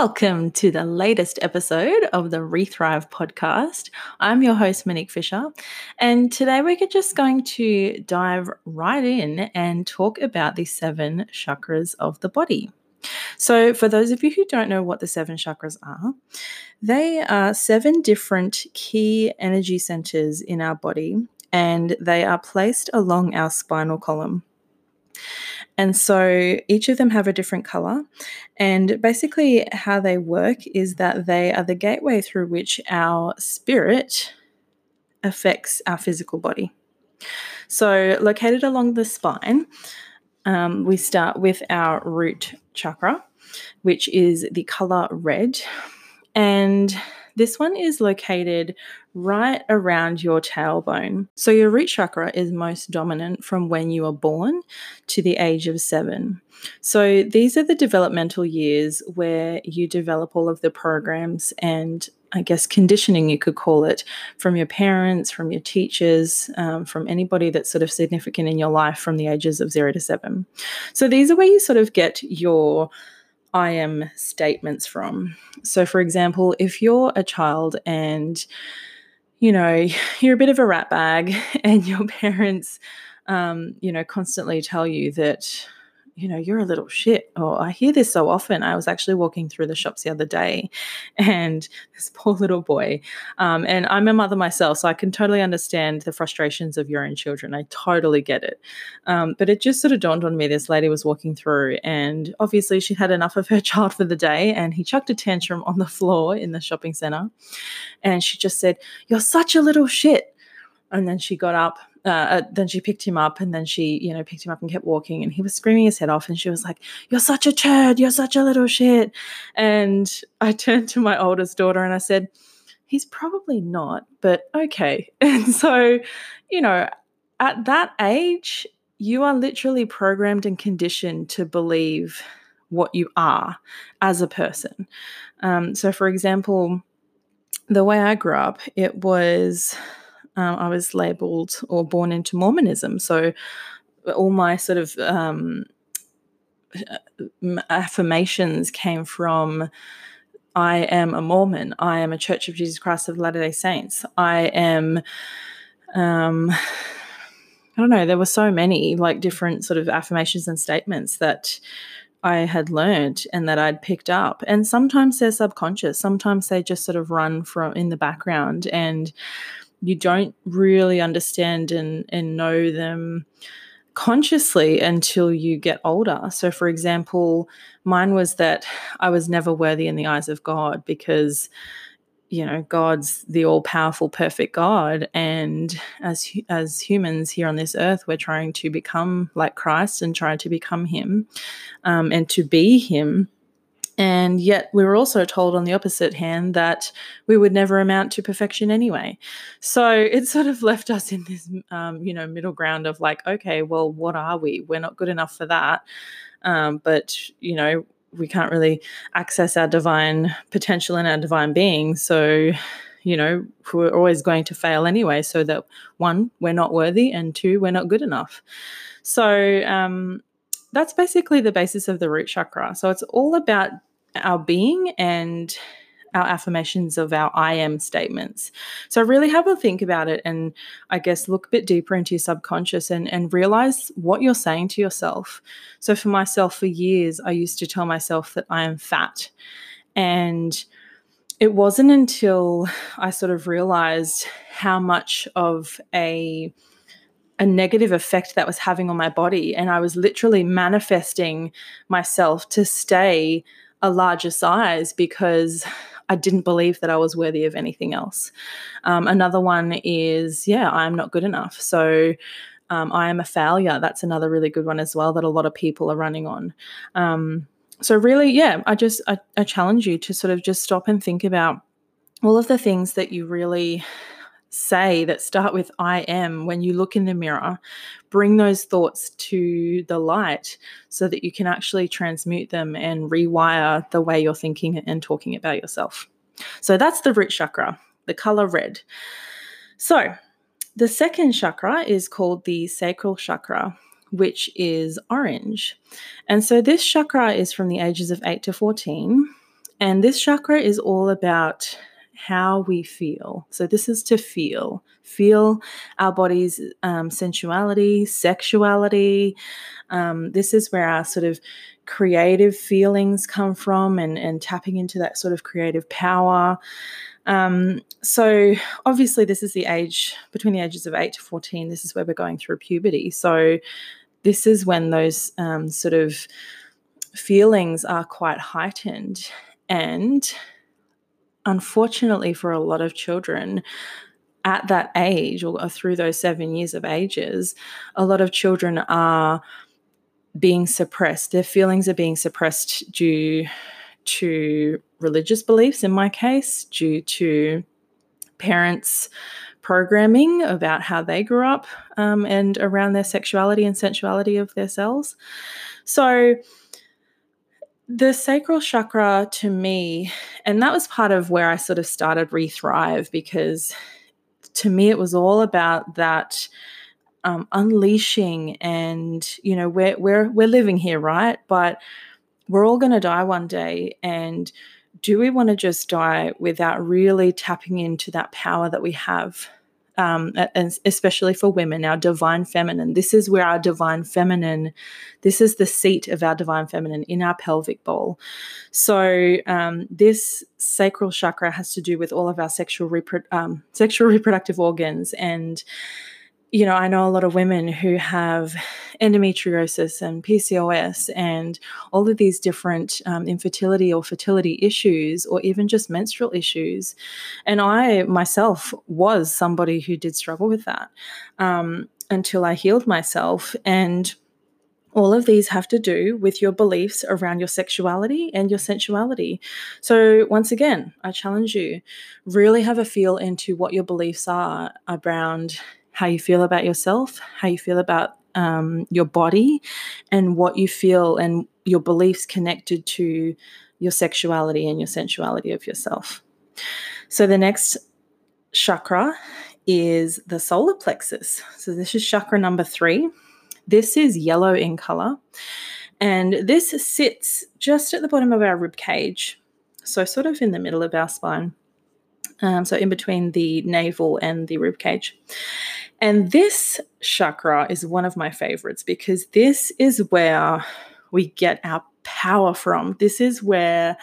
Welcome to the latest episode of the Rethrive podcast. I'm your host, Monique Fisher, and today we're just going to dive right in and talk about the seven chakras of the body. So, for those of you who don't know what the seven chakras are, they are seven different key energy centers in our body, and they are placed along our spinal column. And so each of them have a different color. And basically, how they work is that they are the gateway through which our spirit affects our physical body. So, located along the spine, um, we start with our root chakra, which is the color red. And this one is located right around your tailbone. So, your root chakra is most dominant from when you are born to the age of seven. So, these are the developmental years where you develop all of the programs and I guess conditioning, you could call it, from your parents, from your teachers, um, from anybody that's sort of significant in your life from the ages of zero to seven. So, these are where you sort of get your I am statements from. So, for example, if you're a child and you know you're a bit of a rat bag, and your parents, um, you know, constantly tell you that you know, you're a little shit. Or I hear this so often. I was actually walking through the shops the other day and this poor little boy, um, and I'm a mother myself, so I can totally understand the frustrations of your own children. I totally get it. Um, but it just sort of dawned on me this lady was walking through, and obviously she had enough of her child for the day, and he chucked a tantrum on the floor in the shopping center. And she just said, You're such a little shit. And then she got up uh, uh, then she picked him up and then she, you know, picked him up and kept walking and he was screaming his head off and she was like, You're such a turd, you're such a little shit. And I turned to my oldest daughter and I said, He's probably not, but okay. And so, you know, at that age, you are literally programmed and conditioned to believe what you are as a person. Um, so, for example, the way I grew up, it was um, I was labeled or born into Mormonism. So all my sort of um, affirmations came from I am a Mormon. I am a Church of Jesus Christ of Latter day Saints. I am, um, I don't know, there were so many like different sort of affirmations and statements that I had learned and that I'd picked up. And sometimes they're subconscious, sometimes they just sort of run from in the background. And you don't really understand and, and know them consciously until you get older. So, for example, mine was that I was never worthy in the eyes of God because, you know, God's the all powerful, perfect God. And as, as humans here on this earth, we're trying to become like Christ and trying to become Him um, and to be Him. And yet, we were also told on the opposite hand that we would never amount to perfection anyway. So it sort of left us in this, um, you know, middle ground of like, okay, well, what are we? We're not good enough for that. Um, but, you know, we can't really access our divine potential and our divine being. So, you know, we're always going to fail anyway. So that one, we're not worthy, and two, we're not good enough. So, um, that's basically the basis of the root chakra. So it's all about our being and our affirmations of our I am statements. So really have a think about it and I guess look a bit deeper into your subconscious and, and realize what you're saying to yourself. So for myself, for years, I used to tell myself that I am fat. And it wasn't until I sort of realized how much of a a negative effect that was having on my body and I was literally manifesting myself to stay a larger size because I didn't believe that I was worthy of anything else. Um, another one is, yeah, I'm not good enough. So um, I am a failure. That's another really good one as well that a lot of people are running on. Um, so really, yeah, I just I, I challenge you to sort of just stop and think about all of the things that you really say that start with I am when you look in the mirror, bring those thoughts to the light so that you can actually transmute them and rewire the way you're thinking and talking about yourself. So that's the root chakra, the color red. So the second chakra is called the sacral chakra. Which is orange. And so this chakra is from the ages of 8 to 14 And this chakra is all about how we feel. So, this is to feel, feel our body's um, sensuality, sexuality. Um, this is where our sort of creative feelings come from and, and tapping into that sort of creative power. Um, so, obviously, this is the age between the ages of 8 to 14. This is where we're going through puberty. So, this is when those um, sort of feelings are quite heightened. And unfortunately, for a lot of children, at that age or through those seven years of ages, a lot of children are being suppressed. Their feelings are being suppressed due to religious beliefs, in my case, due to parents' programming about how they grew up um, and around their sexuality and sensuality of their selves. So, the sacral chakra to me, and that was part of where I sort of started Rethrive because to me it was all about that um, unleashing and you know we're we're we're living here right? But we're all going to die one day and do we want to just die without really tapping into that power that we have um, especially for women, our divine feminine. This is where our divine feminine, this is the seat of our divine feminine in our pelvic bowl. So um, this sacral chakra has to do with all of our sexual repro- um, sexual reproductive organs and you know, I know a lot of women who have endometriosis and PCOS and all of these different um, infertility or fertility issues, or even just menstrual issues. And I myself was somebody who did struggle with that um, until I healed myself. And all of these have to do with your beliefs around your sexuality and your sensuality. So, once again, I challenge you really have a feel into what your beliefs are around how you feel about yourself, how you feel about um, your body, and what you feel and your beliefs connected to your sexuality and your sensuality of yourself. So, the next chakra is the solar plexus. So, this is chakra number three. This is yellow in color, and this sits just at the bottom of our rib cage, so sort of in the middle of our spine. Um, so in between the navel and the rib cage. And this chakra is one of my favorites because this is where we get our power from. This is where,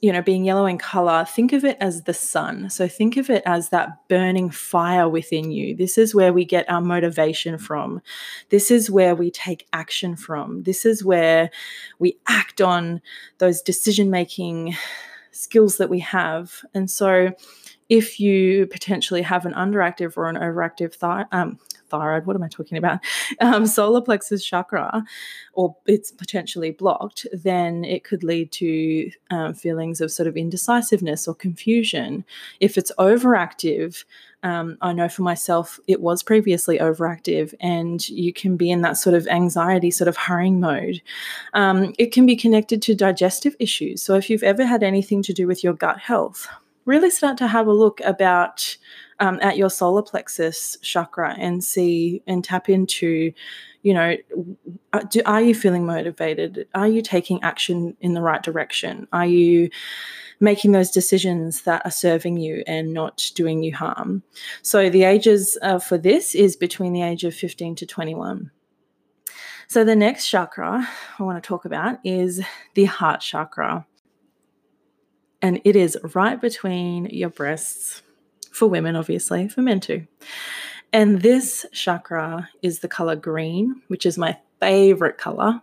you know, being yellow in color, think of it as the sun. So think of it as that burning fire within you. This is where we get our motivation from. This is where we take action from. This is where we act on those decision making skills that we have. And so, if you potentially have an underactive or an overactive um, thyroid, what am I talking about? Um, solar plexus chakra, or it's potentially blocked, then it could lead to um, feelings of sort of indecisiveness or confusion. If it's overactive, um, I know for myself, it was previously overactive, and you can be in that sort of anxiety, sort of hurrying mode. Um, it can be connected to digestive issues. So, if you've ever had anything to do with your gut health, really start to have a look about um, at your solar plexus chakra and see and tap into you know uh, do, are you feeling motivated? Are you taking action in the right direction? Are you making those decisions that are serving you and not doing you harm? So the ages uh, for this is between the age of 15 to 21 so the next chakra i want to talk about is the heart chakra. And it is right between your breasts for women, obviously, for men too. And this chakra is the color green, which is my favorite color.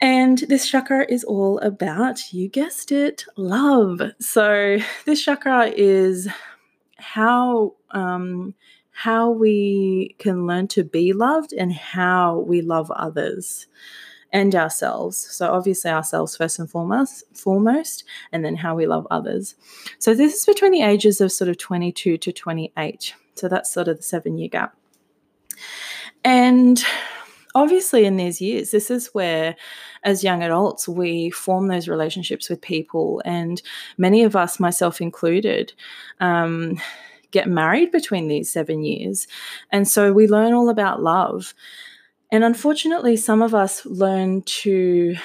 And this chakra is all about, you guessed it, love. So this chakra is how um, how we can learn to be loved and how we love others and ourselves. So obviously ourselves first and foremost, foremost, and then how we love others. So this is between the ages of sort of 22 to 28. So that's sort of the seven year gap. And obviously in these years this is where as young adults we form those relationships with people and many of us myself included um, get married between these seven years and so we learn all about love and unfortunately, some of us learn to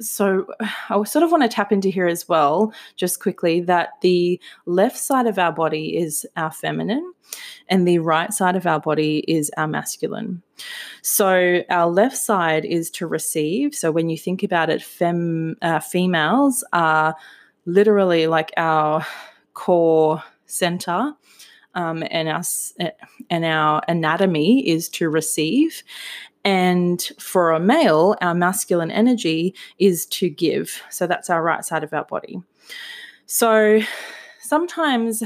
so I sort of want to tap into here as well, just quickly, that the left side of our body is our feminine and the right side of our body is our masculine. So our left side is to receive. So when you think about it, fem, uh, females are literally like our core center. Um, and our and our anatomy is to receive, and for a male, our masculine energy is to give. So that's our right side of our body. So sometimes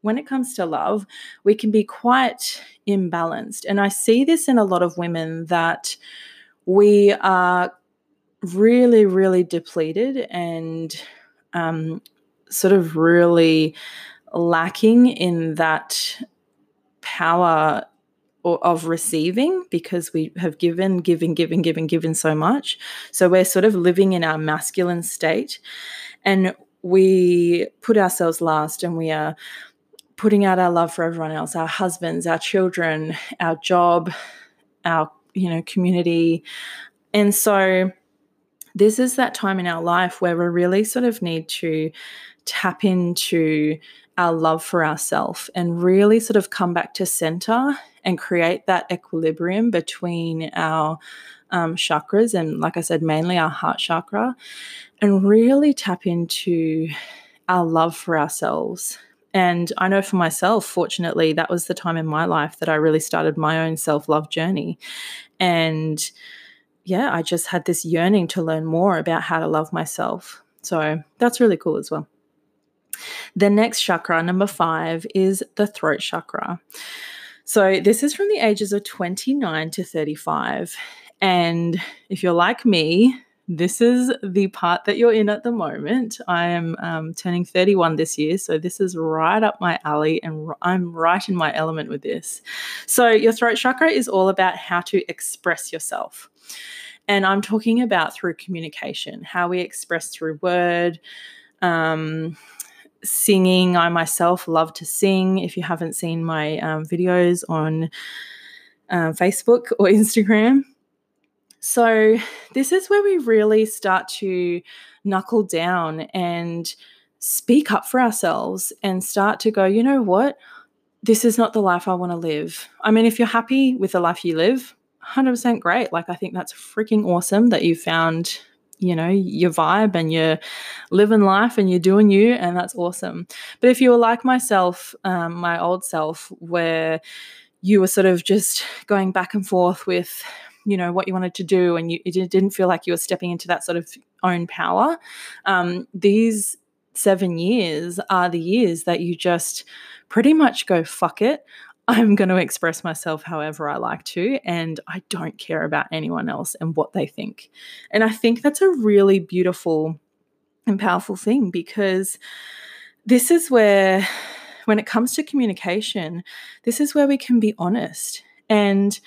when it comes to love, we can be quite imbalanced. And I see this in a lot of women that we are really, really depleted and um, sort of really lacking in that power of receiving because we have given, given, given, given, given so much. So we're sort of living in our masculine state and we put ourselves last and we are putting out our love for everyone else, our husbands, our children, our job, our, you know, community. And so this is that time in our life where we really sort of need to tap into our love for ourselves and really sort of come back to center and create that equilibrium between our um, chakras and, like I said, mainly our heart chakra, and really tap into our love for ourselves. And I know for myself, fortunately, that was the time in my life that I really started my own self love journey. And yeah, I just had this yearning to learn more about how to love myself. So that's really cool as well. The next chakra, number five, is the throat chakra. So this is from the ages of 29 to 35. And if you're like me, this is the part that you're in at the moment. I am um, turning 31 this year, so this is right up my alley, and I'm right in my element with this. So, your throat chakra is all about how to express yourself. And I'm talking about through communication, how we express through word, um, singing. I myself love to sing. If you haven't seen my um, videos on uh, Facebook or Instagram, so this is where we really start to knuckle down and speak up for ourselves and start to go, you know what? This is not the life I want to live. I mean, if you're happy with the life you live, 100% great. Like, I think that's freaking awesome that you found you know your vibe and you're living life and you're doing you and that's awesome. But if you were like myself um, my old self where you were sort of just going back and forth with you know what you wanted to do and you it didn't feel like you were stepping into that sort of own power um, these seven years are the years that you just pretty much go fuck it I'm going to express myself however I like to, and I don't care about anyone else and what they think. And I think that's a really beautiful and powerful thing because this is where, when it comes to communication, this is where we can be honest. And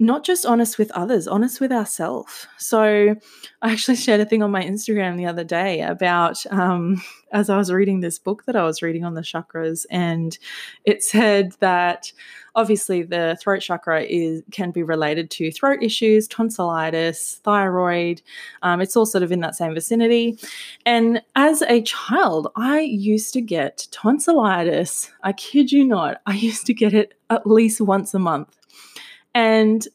not just honest with others, honest with ourselves. So, I actually shared a thing on my Instagram the other day about um, as I was reading this book that I was reading on the chakras, and it said that obviously the throat chakra is can be related to throat issues, tonsillitis, thyroid. Um, it's all sort of in that same vicinity. And as a child, I used to get tonsillitis. I kid you not, I used to get it at least once a month. And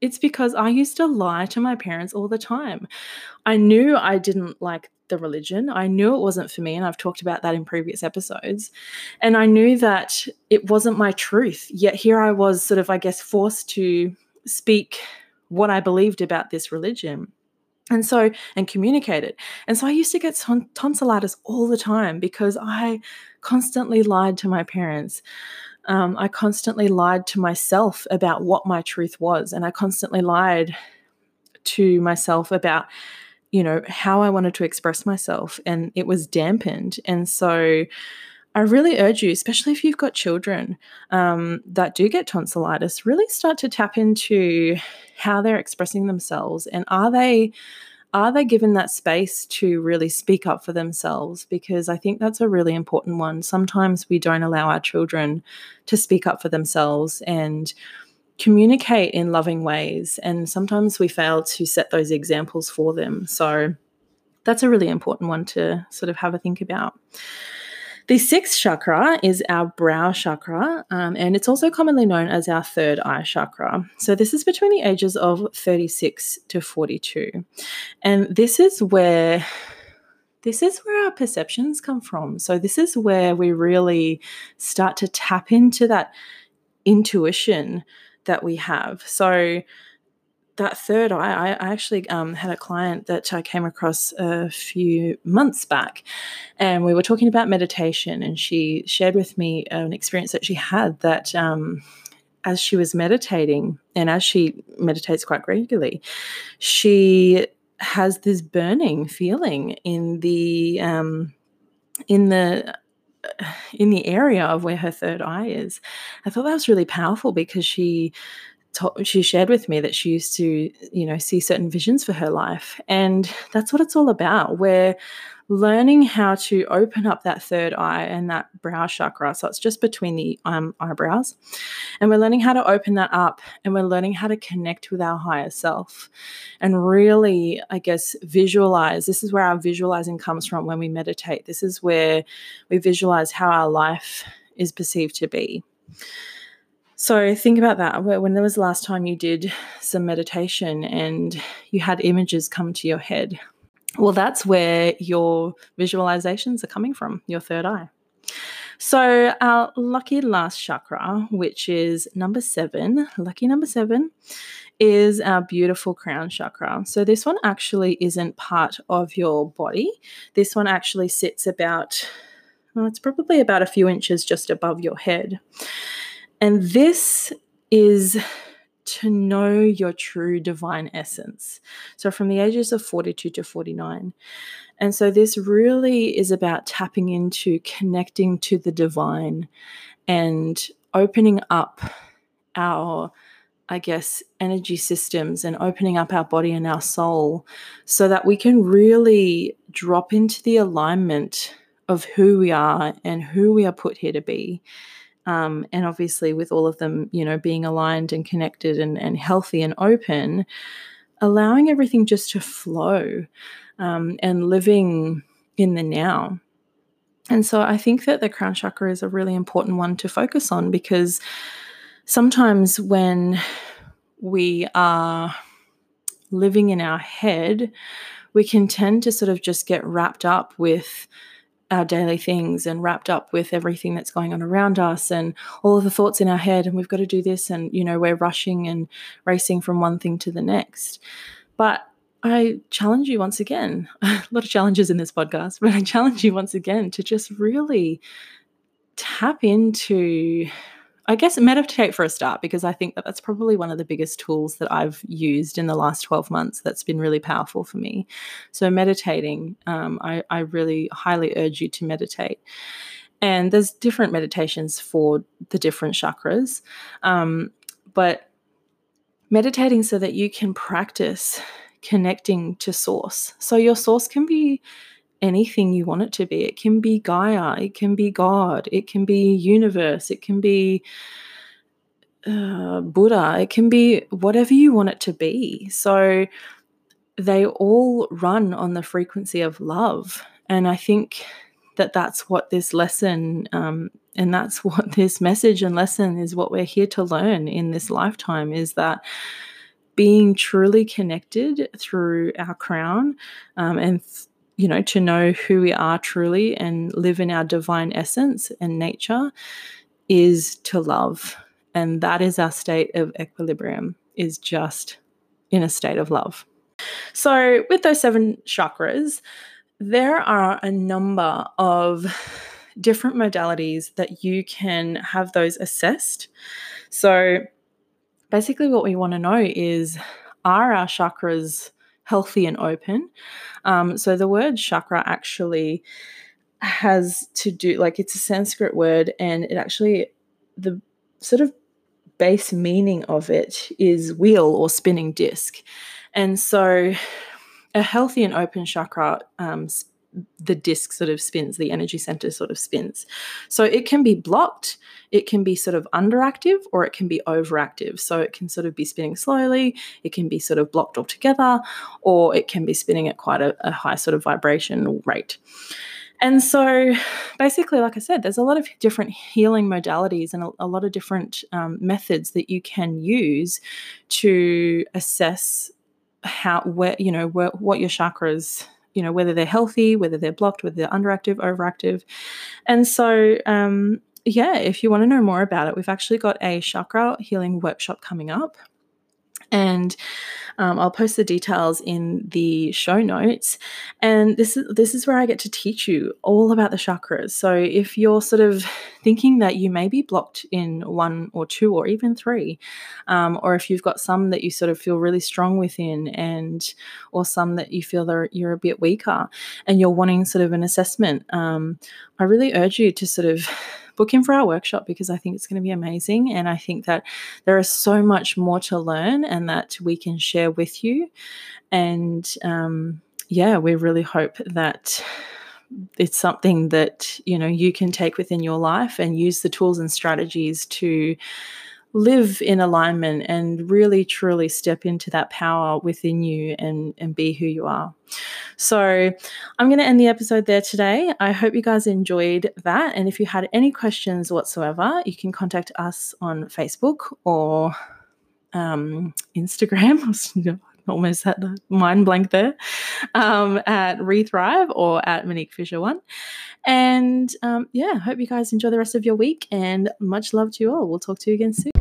it's because I used to lie to my parents all the time. I knew I didn't like the religion. I knew it wasn't for me, and I've talked about that in previous episodes. And I knew that it wasn't my truth. Yet here I was, sort of, I guess, forced to speak what I believed about this religion. And so, and communicate it. And so I used to get ton- tonsillitis all the time because I constantly lied to my parents um, I constantly lied to myself about what my truth was. And I constantly lied to myself about, you know, how I wanted to express myself. And it was dampened. And so I really urge you, especially if you've got children um, that do get tonsillitis, really start to tap into how they're expressing themselves and are they are they given that space to really speak up for themselves? Because I think that's a really important one. Sometimes we don't allow our children to speak up for themselves. And communicate in loving ways. And sometimes we fail to set those examples for them. So that's a really important one to sort of have a think about. The sixth chakra is our brow chakra, um, and it's also commonly known as our third eye chakra. So, this is between the ages of 36 to 42. And this is where this is where our perceptions come from. So, this is where we really start to tap into that intuition that we have. So, that third eye, I, actually um, had a client that I came across a few months back, and we were talking about meditation, and she shared with me an experience that she had that. Um, as she was meditating, and as she meditates quite regularly, she has this burning feeling in the um, in the in the area of where her third eye is. I thought that was really powerful because she she shared with me that she used to, you know, see certain visions for her life. And that's what it's all about. We're learning how to open up that third eye and that brow chakra. So it's just between the um, eyebrows. And we're learning how to open that up and we're learning how to connect with our higher self and really, I guess, visualize. This is where our visualizing comes from when we meditate. This is where we visualize how our life is perceived to be. So think about that. When there was the last time you did some meditation and you had images come to your head? Well, that's where your visualizations are coming from, your third eye. So, our lucky last chakra, which is number seven, lucky number seven, is our beautiful crown chakra. So, this one actually isn't part of your body. This one actually sits about, well, it's probably about a few inches just above your head. And this is to know your true divine essence. So, from the ages of 42 to 49. And so, this really is about tapping into connecting to the divine and opening up our, I guess, energy systems and opening up our body and our soul so that we can really drop into the alignment of who we are and who we are put here to be um, and obviously with all of them you know being aligned and connected and, and healthy and open allowing everything just to flow um, and living in the now. And so i think that the crown chakra is a really important one to focus on because sometimes when we are living in our head we can tend to sort of just get wrapped up with our daily things and wrapped up with everything that's going on around us and all of the thoughts in our head and we've got to do this and you know we're rushing and racing from one thing to the next. But i challenge you once again a lot of challenges in this podcast but i challenge you once again to just really tap into I guess meditate for a start because I think that that's probably one of the biggest tools that I've used in the last 12 months that's been really powerful for me. So, meditating, um, I, I really highly urge you to meditate. And there's different meditations for the different chakras. Um, but meditating so that you can practice connecting to source. So, your source can be anything you want it to be. It can be Gaia, it can be God, it can be universe, it can be uh, Buddha, it can be whatever you want it to be. So they all run on the frequency of love. And I think that that's what this lesson um, and that's what this message and lesson is what we're here to learn in this lifetime is that being truly connected through our crown um, and th- you know, to know who we are truly and live in our divine essence and nature is to love. And that is our state of equilibrium, is just in a state of love. So, with those seven chakras, there are a number of different modalities that you can have those assessed. So, basically, what we want to know is are our chakras healthy and open. Um, so the word chakra actually has to do like it's a Sanskrit word, and it actually the sort of base meaning of it is wheel or spinning disc, and so a healthy and open chakra um, the disc sort of spins, the energy center sort of spins. So it can be blocked, it can be sort of underactive, or it can be overactive. So it can sort of be spinning slowly, it can be sort of blocked altogether, or it can be spinning at quite a, a high sort of vibration rate. And so, basically, like I said, there's a lot of different healing modalities and a, a lot of different um, methods that you can use to assess how, where, you know, where, what your chakras, you know, whether they're healthy, whether they're blocked, whether they're underactive, overactive. And so, um, yeah, if you want to know more about it, we've actually got a chakra healing workshop coming up. And um, I'll post the details in the show notes. And this is this is where I get to teach you all about the chakras. So if you're sort of thinking that you may be blocked in one or two or even three, um, or if you've got some that you sort of feel really strong within, and or some that you feel that you're a bit weaker, and you're wanting sort of an assessment, um, I really urge you to sort of book in for our workshop because I think it's going to be amazing. And I think that there is so much more to learn and that we can share with you. And um, yeah, we really hope that it's something that you know you can take within your life and use the tools and strategies to live in alignment and really truly step into that power within you and, and be who you are. So, I'm going to end the episode there today. I hope you guys enjoyed that. And if you had any questions whatsoever, you can contact us on Facebook or um, Instagram. almost had the mind blank there um, at Rethrive or at Monique Fisher One. And um, yeah, hope you guys enjoy the rest of your week and much love to you all. We'll talk to you again soon.